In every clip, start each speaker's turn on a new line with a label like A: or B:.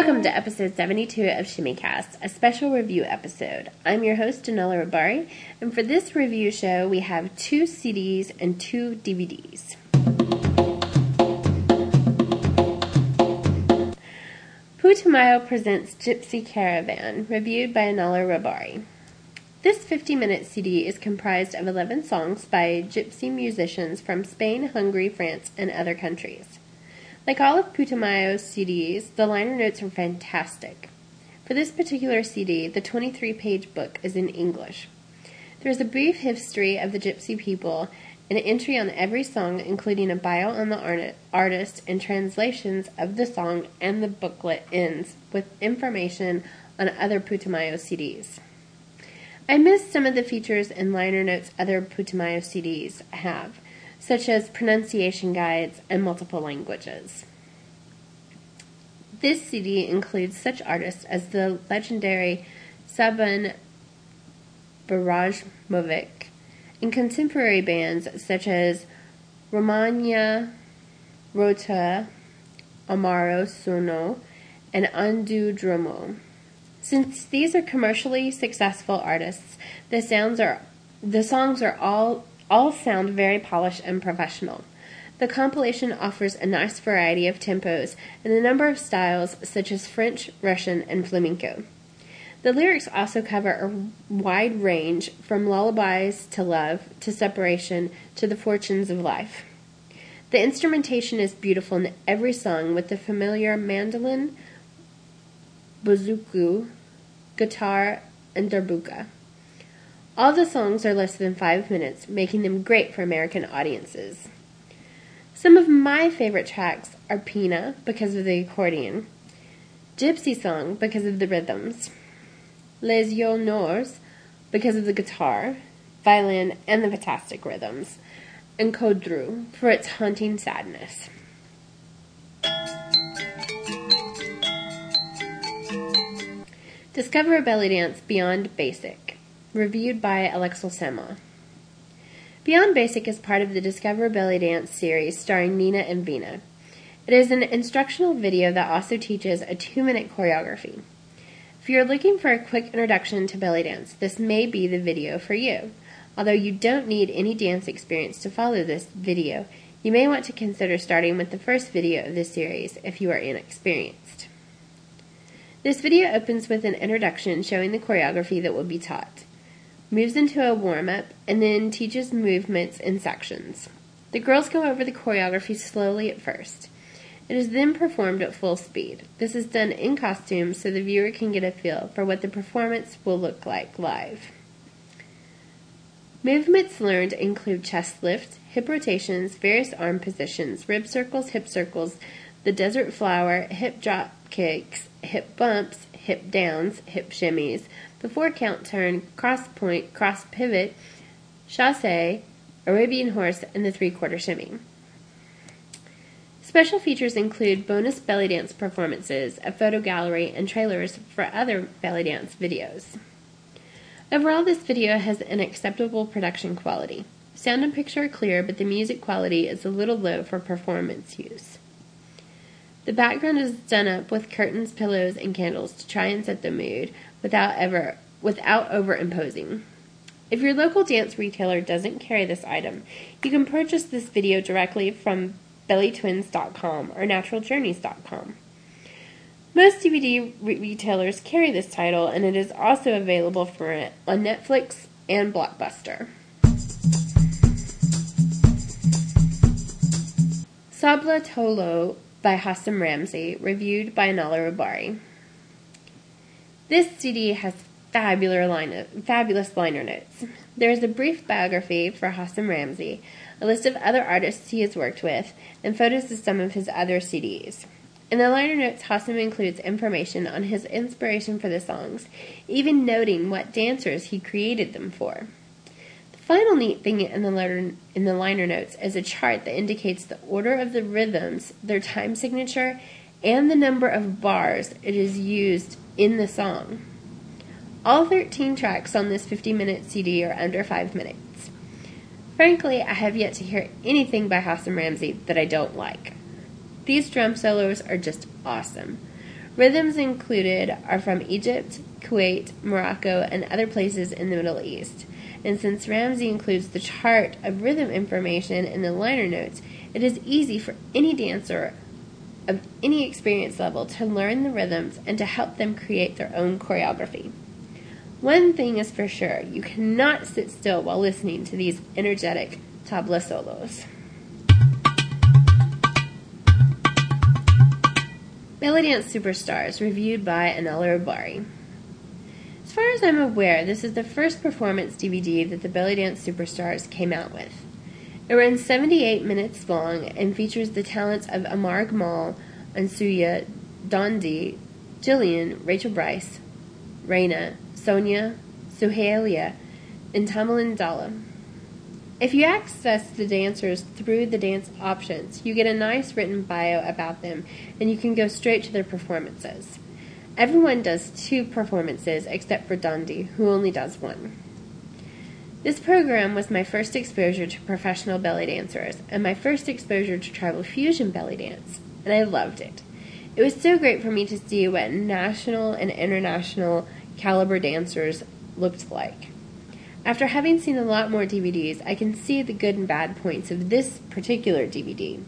A: Welcome to episode 72 of Shimmycast, a special review episode. I'm your host, Danella Rabari, and for this review show, we have two CDs and two DVDs. Putumayo presents Gypsy Caravan, reviewed by Anala Rabari. This 50 minute CD is comprised of 11 songs by gypsy musicians from Spain, Hungary, France, and other countries. Like all of Putumayo's CDs, the liner notes are fantastic. For this particular CD, the 23 page book is in English. There is a brief history of the Gypsy people, an entry on every song, including a bio on the artist and translations of the song, and the booklet ends with information on other Putumayo CDs. I missed some of the features and liner notes other Putumayo CDs have such as pronunciation guides and multiple languages. This CD includes such artists as the legendary Saban Bajramovic and contemporary bands such as Romania Rota, Amaro Suno, and Andu Dromo. Since these are commercially successful artists, the sounds are the songs are all all sound very polished and professional. The compilation offers a nice variety of tempos and a number of styles such as French, Russian, and flamenco. The lyrics also cover a wide range from lullabies to love to separation to the fortunes of life. The instrumentation is beautiful in every song with the familiar mandolin, bouzouki, guitar, and darbuka. All the songs are less than five minutes, making them great for American audiences. Some of my favorite tracks are Pina because of the accordion, Gypsy Song because of the rhythms, Les Yeux Noirs because of the guitar, violin, and the fantastic rhythms, and Kodru for its haunting sadness. Discover a belly dance beyond basic reviewed by Alexel Sema. Beyond Basic is part of the Discover Belly Dance series starring Neena and Veena. It is an instructional video that also teaches a two minute choreography. If you're looking for a quick introduction to belly dance, this may be the video for you. Although you don't need any dance experience to follow this video, you may want to consider starting with the first video of this series if you are inexperienced. This video opens with an introduction showing the choreography that will be taught moves into a warm up, and then teaches movements in sections. The girls go over the choreography slowly at first. It is then performed at full speed. This is done in costume so the viewer can get a feel for what the performance will look like live. Movements learned include chest lift, hip rotations, various arm positions, rib circles, hip circles, the desert flower, hip drop kicks, hip bumps, hip downs, hip shimmies, the four count turn, cross point, cross pivot, chasse, Arabian horse, and the three quarter shimmy. Special features include bonus belly dance performances, a photo gallery, and trailers for other belly dance videos. Overall, this video has an acceptable production quality. Sound and picture are clear, but the music quality is a little low for performance use. The background is done up with curtains, pillows, and candles to try and set the mood without ever without overimposing. If your local dance retailer doesn't carry this item, you can purchase this video directly from bellytwins.com or naturaljourneys.com. Most DVD re- retailers carry this title, and it is also available for it on Netflix and Blockbuster. Sabla Tolo by Hassam Ramzy, reviewed by Nala Rabari. This CD has fabulous, line, fabulous liner notes. There is a brief biography for Hassam Ramzy, a list of other artists he has worked with, and photos of some of his other CDs. In the liner notes, Hassam includes information on his inspiration for the songs, even noting what dancers he created them for The final neat thing in the letter in the liner notes is a chart that indicates the order of the rhythms, their time signature, and the number of bars it is used in the song. All 13 tracks on this 50 minute CD are under 5 minutes. Frankly, I have yet to hear anything by Hassam Ramzy that I don't like. These drum solos are just awesome. Rhythms included are from Egypt, Kuwait, Morocco, and other places in the Middle East. And since Ramzy includes the chart of rhythm information in the liner notes, it is easy for any dancer of any experience level to learn the rhythms and to help them create their own choreography. One thing is for sure, you cannot sit still while listening to these energetic tabla solos. Belly Dance Superstars, reviewed by Anela Bari. As far as I'm aware, this is the first performance DVD that the Belly Dance Superstars came out with. It runs 78 minutes long and features the talents of Amar Gamal, Ansuya, Dondi, Jillian, Rachel Brice, Reina, Sonia, Suhaila, and Tamalyn Dallal. If you access the dancers through the dance options, you get a nice written bio about them and you can go straight to their performances. Everyone does two performances except for Dondi, who only does one. This program was my first exposure to professional belly dancers and my first exposure to tribal fusion belly dance, and I loved it. It was so great for me to see what national and international caliber dancers looked like. After having seen a lot more DVDs, I can see the good and bad points of this particular DVD.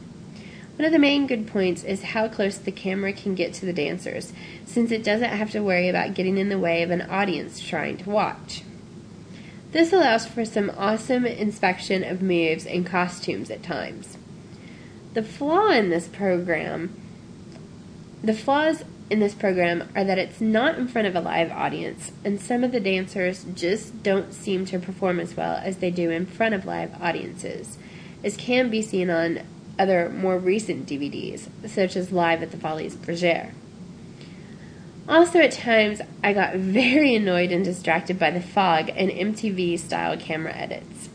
A: One of the main good points is how close the camera can get to the dancers, since it doesn't have to worry about getting in the way of an audience trying to watch. This allows for some awesome inspection of moves and costumes at times. The flaw in this program, the flaws in this program are that it's not in front of a live audience, and some of the dancers just don't seem to perform as well as they do in front of live audiences, as can be seen on other more recent DVDs, such as Live at the Folies Bergère. Also, at times, I got very annoyed and distracted by the fog and MTV style camera edits.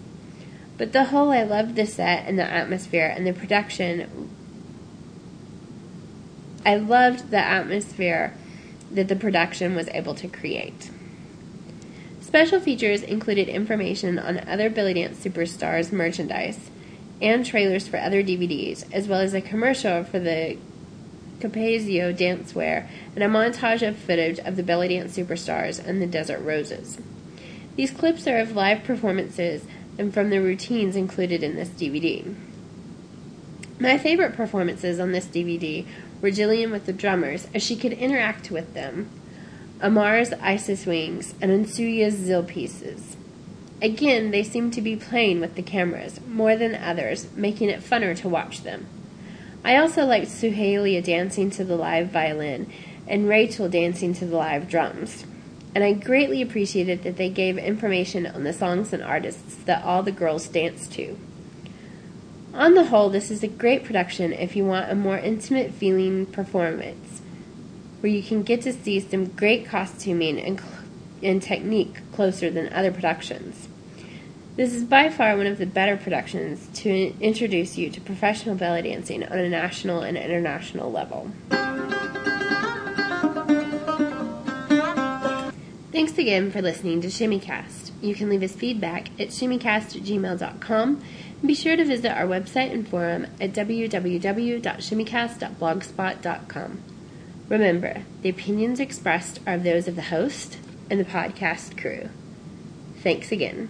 A: But the whole, I loved the set and the atmosphere and the production I loved the atmosphere that the production was able to create. Special features included information on other Belly Dance Superstars merchandise and trailers for other DVDs, as well as a commercial for the Capezio dancewear and a montage of footage of the Belly Dance Superstars and the Desert Roses. These clips are of live performances and from the routines included in this DVD. My favorite performances on this DVD were Jillian with the drummers, as she could interact with them, Amar's Isis Wings, and Ansuya's Zill pieces. Again, they seemed to be playing with the cameras more than others, making it funner to watch them. I also liked Suhaila dancing to the live violin and Rachel dancing to the live drums. And I greatly appreciated that they gave information on the songs and artists that all the girls danced to. On the whole, this is a great production if you want a more intimate feeling performance, where you can get to see some great costuming and, and technique closer than other productions. This is by far one of the better productions to introduce you to professional belly dancing on a national and international level. Thanks again for listening to ShimmyCast. You can leave us feedback at shimmycast@gmail.com, gmail.com be sure to visit our website and forum at www.shimmycast.blogspot.com. Remember, the opinions expressed are those of the host and the podcast crew. Thanks again.